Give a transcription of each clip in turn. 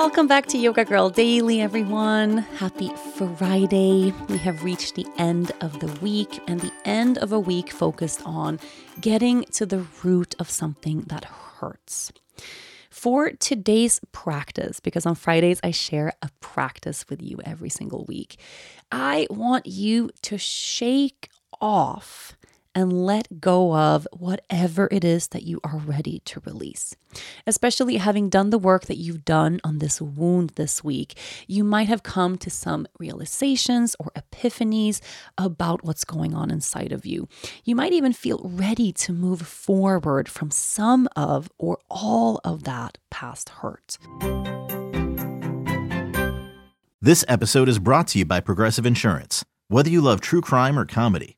Welcome back to Yoga Girl Daily, everyone. Happy Friday. We have reached the end of the week and the end of a week focused on getting to the root of something that hurts. For today's practice, because on Fridays I share a practice with you every single week, I want you to shake off and let go of whatever it is that you are ready to release. Especially having done the work that you've done on this wound this week, you might have come to some realizations or epiphanies about what's going on inside of you. You might even feel ready to move forward from some of or all of that past hurt. This episode is brought to you by Progressive Insurance. Whether you love true crime or comedy,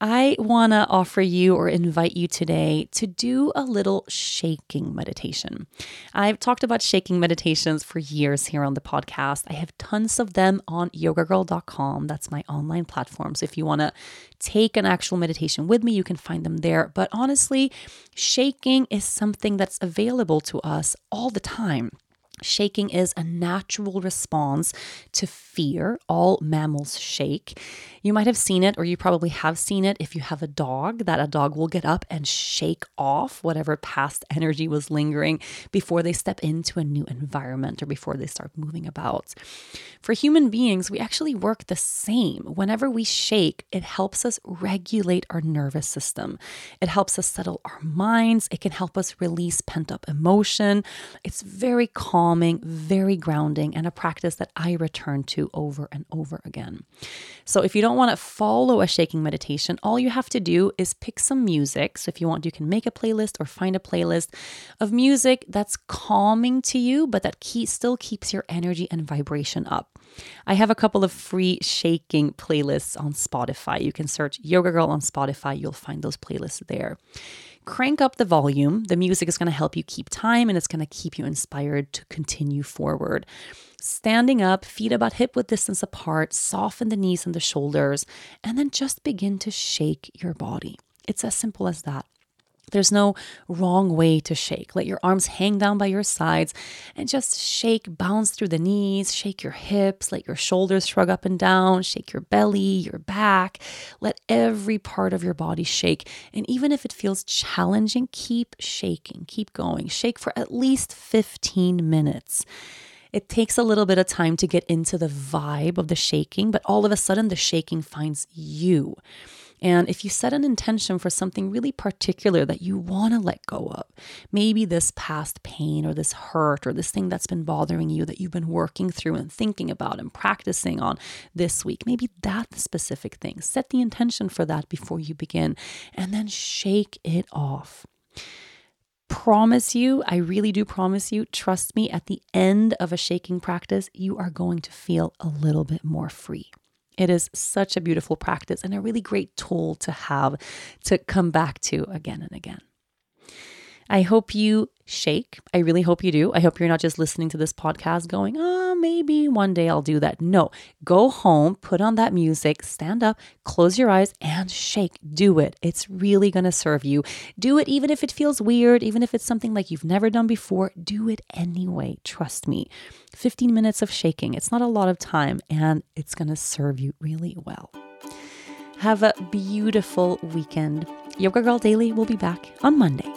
I want to offer you or invite you today to do a little shaking meditation. I've talked about shaking meditations for years here on the podcast. I have tons of them on yogagirl.com. That's my online platform. So if you want to take an actual meditation with me, you can find them there. But honestly, shaking is something that's available to us all the time. Shaking is a natural response to fear. All mammals shake. You might have seen it, or you probably have seen it if you have a dog, that a dog will get up and shake off whatever past energy was lingering before they step into a new environment or before they start moving about. For human beings, we actually work the same. Whenever we shake, it helps us regulate our nervous system, it helps us settle our minds, it can help us release pent up emotion. It's very calming, very grounding, and a practice that I return to over and over again. So if you don't want to follow a shaking meditation, all you have to do is pick some music. So if you want, you can make a playlist or find a playlist of music that's calming to you, but that key, still keeps your energy and vibration up. I have a couple of free shaking playlists on Spotify. You can search Yoga Girl on Spotify, you'll find those playlists there crank up the volume. The music is going to help you keep time and it's going to keep you inspired to continue forward. Standing up, feet about hip width distance apart, soften the knees and the shoulders, and then just begin to shake your body. It's as simple as that. There's no wrong way to shake. Let your arms hang down by your sides and just shake, bounce through the knees, shake your hips, let your shoulders shrug up and down, shake your belly, your back. Let every part of your body shake. And even if it feels challenging, keep shaking, keep going. Shake for at least 15 minutes. It takes a little bit of time to get into the vibe of the shaking, but all of a sudden the shaking finds you. And if you set an intention for something really particular that you want to let go of, maybe this past pain or this hurt or this thing that's been bothering you that you've been working through and thinking about and practicing on this week, maybe that specific thing. Set the intention for that before you begin and then shake it off promise you, I really do promise you, trust me, at the end of a shaking practice, you are going to feel a little bit more free. It is such a beautiful practice and a really great tool to have to come back to again and again. I hope you shake. I really hope you do. I hope you're not just listening to this podcast going, oh, maybe one day I'll do that. No, go home, put on that music, stand up, close your eyes, and shake. Do it. It's really going to serve you. Do it even if it feels weird, even if it's something like you've never done before. Do it anyway. Trust me. 15 minutes of shaking, it's not a lot of time, and it's going to serve you really well. Have a beautiful weekend. Yoga Girl Daily will be back on Monday.